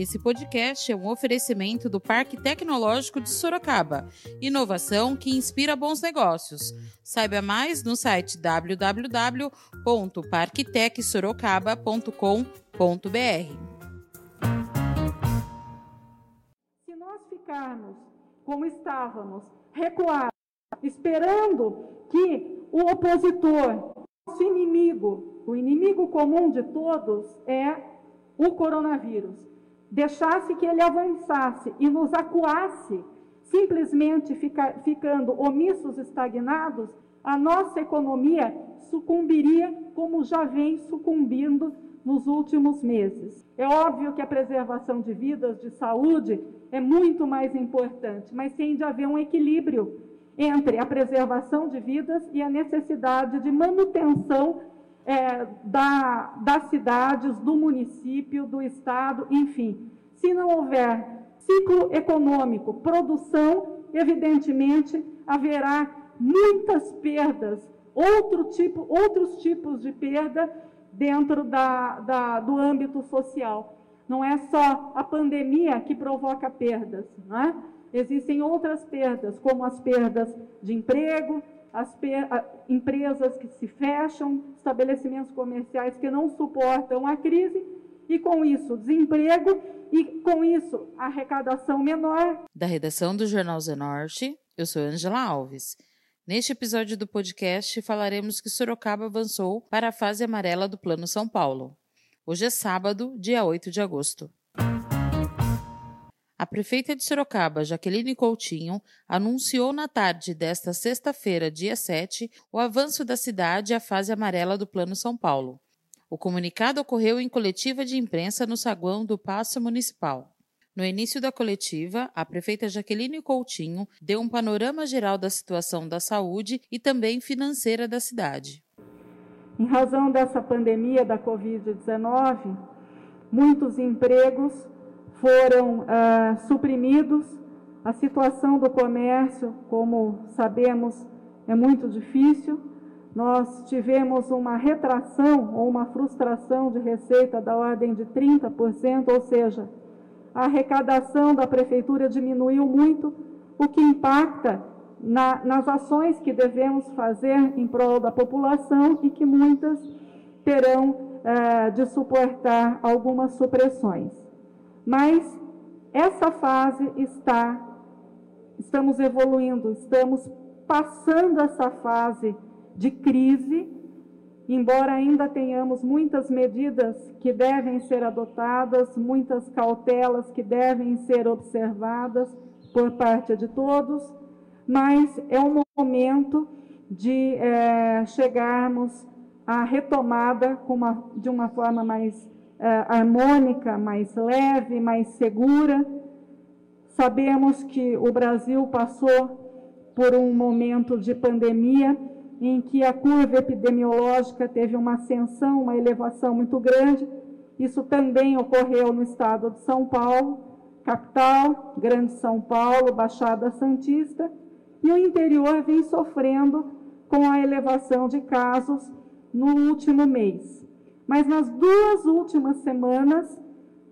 Esse podcast é um oferecimento do Parque Tecnológico de Sorocaba. Inovação que inspira bons negócios. Saiba mais no site www.parktecsorocaba.com.br. Se nós ficarmos como estávamos, recuados, esperando que o opositor, nosso inimigo, o inimigo comum de todos é o coronavírus, deixasse que ele avançasse e nos acuasse, simplesmente fica, ficando omissos, estagnados, a nossa economia sucumbiria como já vem sucumbindo nos últimos meses. É óbvio que a preservação de vidas, de saúde, é muito mais importante, mas tem de haver um equilíbrio entre a preservação de vidas e a necessidade de manutenção é, da, das cidades, do município, do estado, enfim. Se não houver ciclo econômico, produção, evidentemente haverá muitas perdas, outro tipo, outros tipos de perda dentro da, da, do âmbito social. Não é só a pandemia que provoca perdas, é? Existem outras perdas, como as perdas de emprego, as empresas que se fecham, estabelecimentos comerciais que não suportam a crise, e com isso, desemprego, e com isso, arrecadação menor. Da redação do Jornal Zenorte, eu sou Angela Alves. Neste episódio do podcast, falaremos que Sorocaba avançou para a fase amarela do Plano São Paulo. Hoje é sábado, dia 8 de agosto. A prefeita de Sorocaba, Jaqueline Coutinho, anunciou na tarde desta sexta-feira, dia 7, o avanço da cidade à fase amarela do Plano São Paulo. O comunicado ocorreu em coletiva de imprensa no saguão do Paço Municipal. No início da coletiva, a prefeita Jaqueline Coutinho deu um panorama geral da situação da saúde e também financeira da cidade. Em razão dessa pandemia da Covid-19, muitos empregos foram ah, suprimidos. A situação do comércio, como sabemos, é muito difícil. Nós tivemos uma retração ou uma frustração de receita da ordem de 30%, ou seja, a arrecadação da prefeitura diminuiu muito, o que impacta na, nas ações que devemos fazer em prol da população e que muitas terão eh, de suportar algumas supressões. Mas essa fase está, estamos evoluindo, estamos passando essa fase de crise, embora ainda tenhamos muitas medidas que devem ser adotadas, muitas cautelas que devem ser observadas por parte de todos, mas é um momento de é, chegarmos à retomada uma, de uma forma mais harmônica, mais leve, mais segura. Sabemos que o Brasil passou por um momento de pandemia em que a curva epidemiológica teve uma ascensão, uma elevação muito grande. Isso também ocorreu no estado de São Paulo, capital, Grande São Paulo, Baixada Santista, e o interior vem sofrendo com a elevação de casos no último mês. Mas nas duas últimas semanas,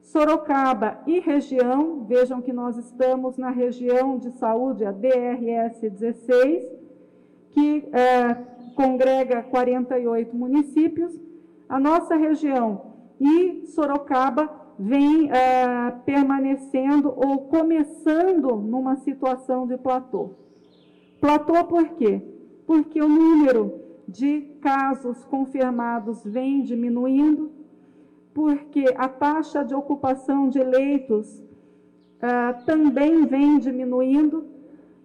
Sorocaba e região, vejam que nós estamos na região de saúde, a DRS 16, que é, congrega 48 municípios. A nossa região e Sorocaba vem é, permanecendo ou começando numa situação de platô. Platô por quê? Porque o número de casos confirmados vem diminuindo, porque a taxa de ocupação de leitos uh, também vem diminuindo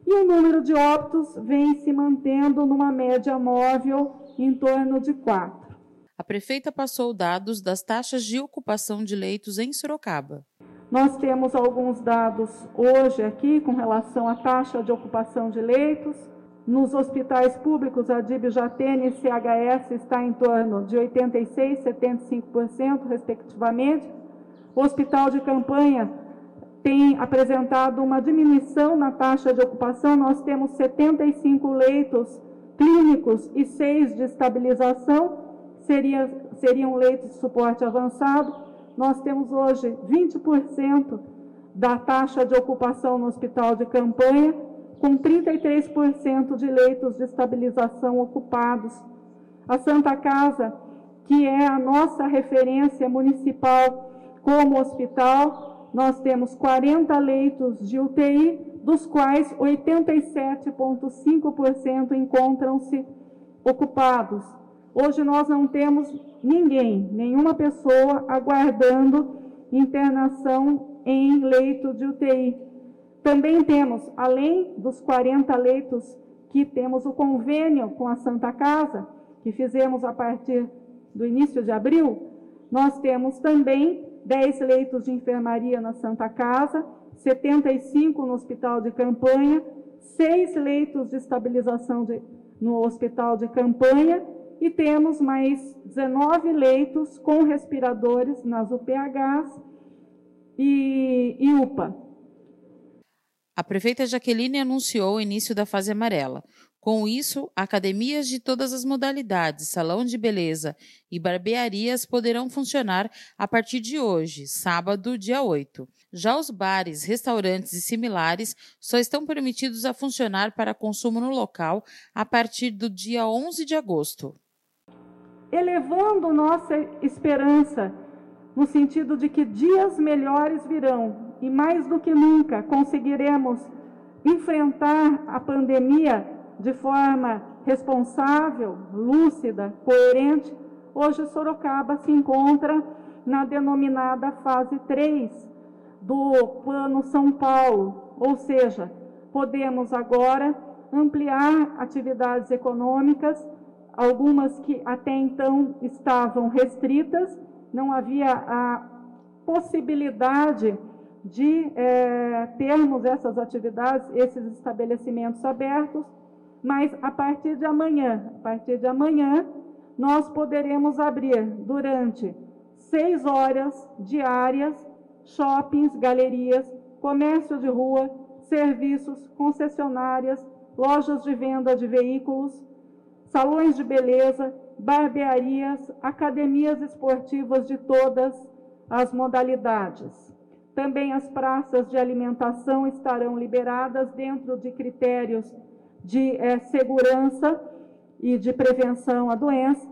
e o número de óbitos vem se mantendo numa média móvel em torno de 4. A prefeita passou dados das taxas de ocupação de leitos em Sorocaba. Nós temos alguns dados hoje aqui com relação à taxa de ocupação de leitos. Nos hospitais públicos, a DIB já tem CHS está em torno de 86% e 75%, respectivamente. O hospital de campanha tem apresentado uma diminuição na taxa de ocupação. Nós temos 75 leitos clínicos e 6 de estabilização, seria, seriam leitos de suporte avançado. nós temos hoje 20% da taxa de ocupação no hospital de campanha, com 33% de leitos de estabilização ocupados. A Santa Casa, que é a nossa referência municipal como hospital, nós temos 40 leitos de UTI, dos quais 87,5% encontram-se ocupados. Hoje nós não temos ninguém, nenhuma pessoa aguardando internação em leito de UTI. Também temos, além dos 40 leitos que temos o convênio com a Santa Casa, que fizemos a partir do início de abril, nós temos também 10 leitos de enfermaria na Santa Casa, 75 no hospital de campanha, 6 leitos de estabilização de, no hospital de campanha e temos mais 19 leitos com respiradores nas UPHs e, e UPA. A prefeita Jaqueline anunciou o início da fase amarela. Com isso, academias de todas as modalidades, salão de beleza e barbearias poderão funcionar a partir de hoje, sábado, dia 8. Já os bares, restaurantes e similares só estão permitidos a funcionar para consumo no local a partir do dia 11 de agosto. Elevando nossa esperança no sentido de que dias melhores virão e mais do que nunca conseguiremos enfrentar a pandemia de forma responsável, lúcida, coerente. Hoje Sorocaba se encontra na denominada fase 3 do Plano São Paulo, ou seja, podemos agora ampliar atividades econômicas, algumas que até então estavam restritas, não havia a possibilidade de é, termos essas atividades, esses estabelecimentos abertos, mas a partir de amanhã, a partir de amanhã, nós poderemos abrir durante seis horas diárias shoppings, galerias, comércio de rua, serviços, concessionárias, lojas de venda de veículos, salões de beleza, barbearias, academias esportivas de todas as modalidades. Também as praças de alimentação estarão liberadas dentro de critérios de é, segurança e de prevenção à doença.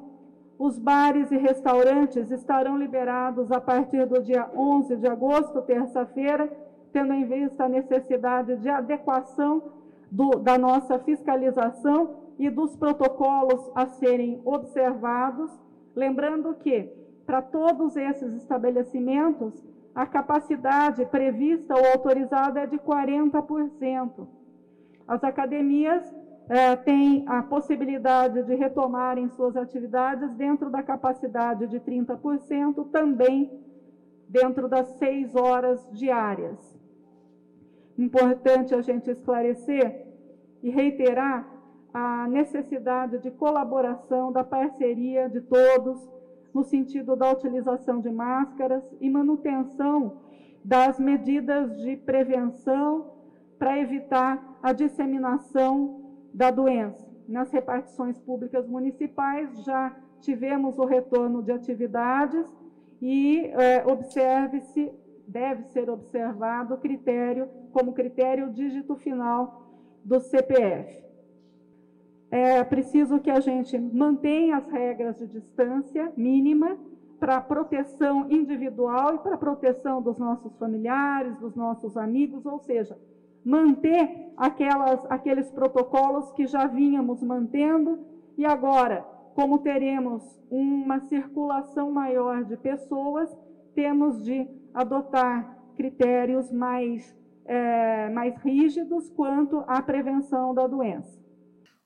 Os bares e restaurantes estarão liberados a partir do dia 11 de agosto, terça-feira, tendo em vista a necessidade de adequação do, da nossa fiscalização e dos protocolos a serem observados, lembrando que, para todos esses estabelecimentos, a capacidade prevista ou autorizada é de 40%. As academias é, têm a possibilidade de retomarem suas atividades dentro da capacidade de 30%, também dentro das seis horas diárias. Importante a gente esclarecer e reiterar a necessidade de colaboração, da parceria de todos, no sentido da utilização de máscaras e manutenção das medidas de prevenção para evitar a disseminação da doença. Nas repartições públicas municipais já tivemos o retorno de atividades e é, observe-se, deve ser observado o critério como critério dígito final do CPF é preciso que a gente mantenha as regras de distância mínima para proteção individual e para proteção dos nossos familiares, dos nossos amigos, ou seja, manter aquelas, aqueles protocolos que já vínhamos mantendo e agora, como teremos uma circulação maior de pessoas, temos de adotar critérios mais, é, mais rígidos quanto à prevenção da doença.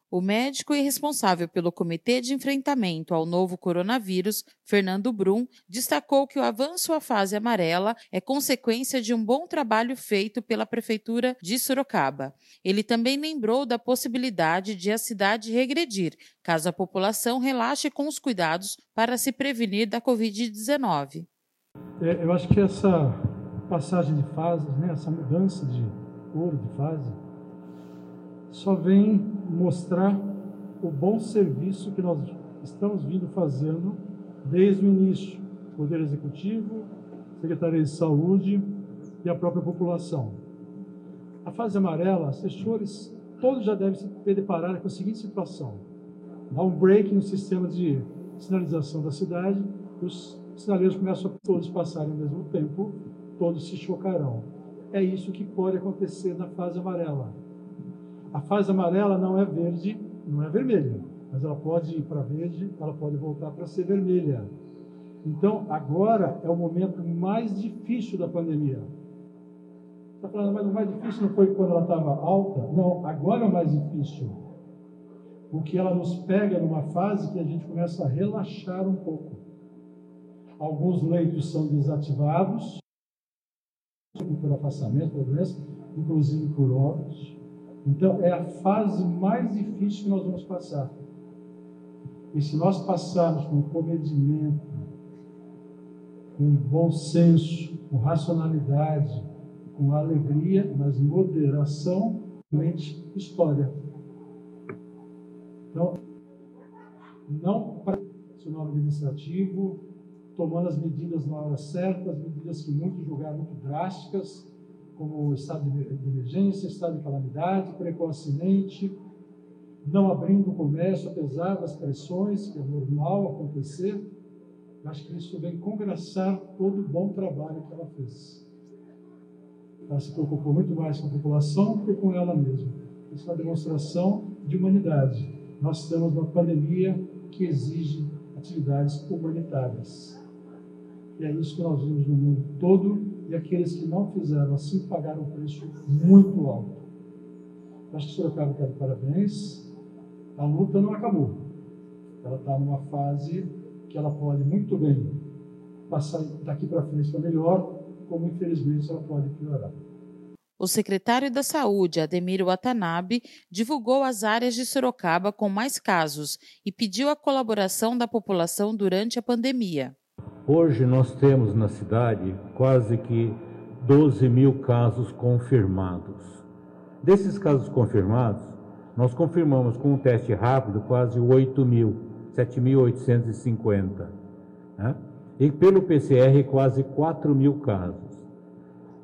O médico e responsável pelo Comitê de Enfrentamento ao Novo Coronavírus, Fernando Brum, destacou que o avanço à fase amarela é consequência de um bom trabalho feito pela Prefeitura de Sorocaba. Ele também lembrou da possibilidade de a cidade regredir, caso a população relaxe com os cuidados para se prevenir da Covid-19. É, eu acho que essa passagem de fases, né, essa mudança de cor de fase, só vem mostrar o bom serviço que nós estamos vindo fazendo desde o início, Poder Executivo, Secretaria de Saúde e a própria população. A fase amarela, os gestores todos já devem se ter deparado com a seguinte situação: dá um break no sistema de sinalização da cidade, os sinaleiros começam a todos passarem ao mesmo tempo, todos se chocarão. É isso que pode acontecer na fase amarela. A fase amarela não é verde, não é vermelha, mas ela pode ir para verde, ela pode voltar para ser vermelha. Então, agora é o momento mais difícil da pandemia. Está falando, mas o mais difícil não foi quando ela estava alta? Não, agora é o mais difícil. Porque ela nos pega numa fase que a gente começa a relaxar um pouco. Alguns leitos são desativados por afastamento da doença, inclusive por óbitos. Então, é a fase mais difícil que nós vamos passar. E se nós passarmos com comedimento, com bom senso, com racionalidade, com alegria, mas moderação, mente história. Então, não o administrativo, tomando as medidas na hora certa, as medidas que muitos julgaram muito drásticas, como estado de emergência, estado de calamidade, precocemente, não abrindo o comércio, apesar das pressões, que é normal acontecer, Acho que isso vem congraçar todo o bom trabalho que ela fez. Ela se preocupou muito mais com a população que com ela mesma. Isso é uma demonstração de humanidade. Nós estamos numa pandemia que exige atividades humanitárias. E é isso que nós vimos no mundo todo, e aqueles que não fizeram assim pagaram um preço muito alto. Acho que Sorocaba está parabéns. A luta não acabou. Ela está numa fase que ela pode muito bem passar daqui para frente para melhor, como infelizmente ela pode piorar. O secretário da Saúde, Ademir Watanabe, divulgou as áreas de Sorocaba com mais casos e pediu a colaboração da população durante a pandemia. Hoje nós temos na cidade quase que 12 mil casos confirmados. Desses casos confirmados, nós confirmamos com um teste rápido quase 8 mil. 7.850. Né? E pelo PCR, quase 4 mil casos.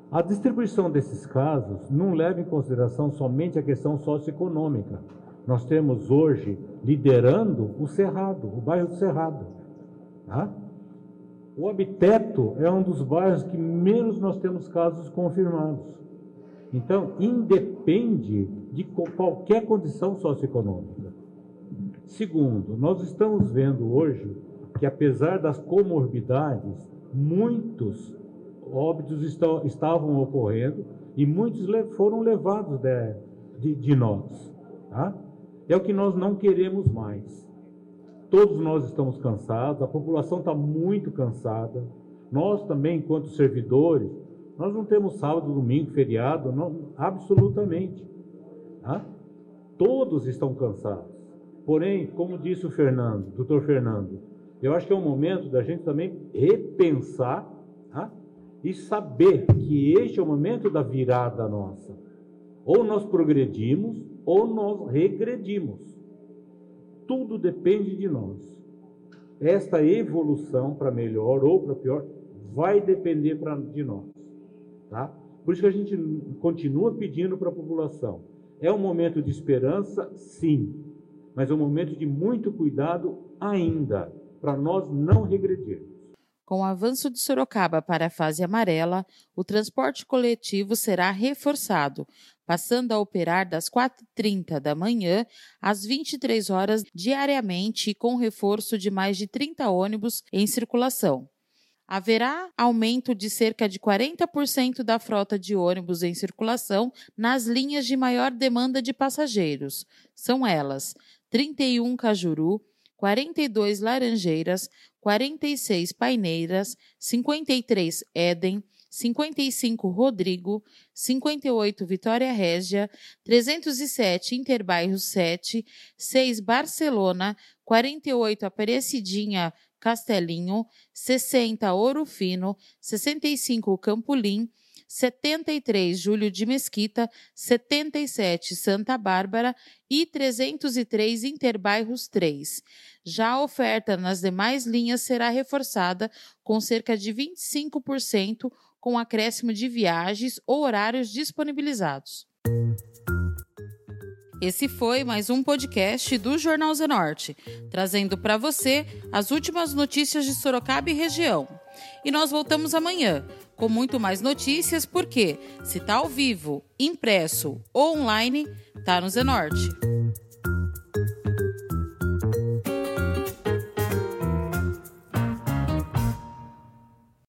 A distribuição desses casos não leva em consideração somente a questão socioeconômica. Nós temos hoje liderando o Cerrado, o bairro do Cerrado. Tá? O Abiteto é um dos bairros que menos nós temos casos confirmados. Então, independe de qualquer condição socioeconômica. Segundo, nós estamos vendo hoje que, apesar das comorbidades, muitos óbitos estavam ocorrendo e muitos foram levados de, de, de nós. Tá? É o que nós não queremos mais. Todos nós estamos cansados, a população está muito cansada. Nós também, enquanto servidores, nós não temos sábado, domingo, feriado, não, absolutamente. Tá? Todos estão cansados. Porém, como disse o Fernando, doutor Fernando, eu acho que é um momento da gente também repensar tá? e saber que este é o momento da virada nossa. Ou nós progredimos, ou nós regredimos. Tudo depende de nós. Esta evolução para melhor ou para pior vai depender pra, de nós. Tá? Por isso que a gente continua pedindo para a população. É um momento de esperança, sim mas é um momento de muito cuidado ainda, para nós não regredirmos. Com o avanço de Sorocaba para a fase amarela, o transporte coletivo será reforçado, passando a operar das 4h30 da manhã às 23 horas diariamente com reforço de mais de 30 ônibus em circulação. Haverá aumento de cerca de 40% da frota de ônibus em circulação nas linhas de maior demanda de passageiros. São elas: 31 Cajuru, 42 Laranjeiras, 46 Paineiras, 53 Éden, 55 Rodrigo, 58 Vitória Régia, 307 Interbairro 7, 6 Barcelona, 48 Aparecidinha Castelinho, 60 Ouro Fino, 65 Campolim, 73 Júlio de Mesquita, 77 Santa Bárbara e 303 Interbairros 3. Já a oferta nas demais linhas será reforçada com cerca de 25% com acréscimo de viagens ou horários disponibilizados. Esse foi mais um podcast do Jornal Zenorte, trazendo para você as últimas notícias de Sorocaba e região. E nós voltamos amanhã com muito mais notícias, porque se tá ao vivo, impresso ou online, tá no Zenorte.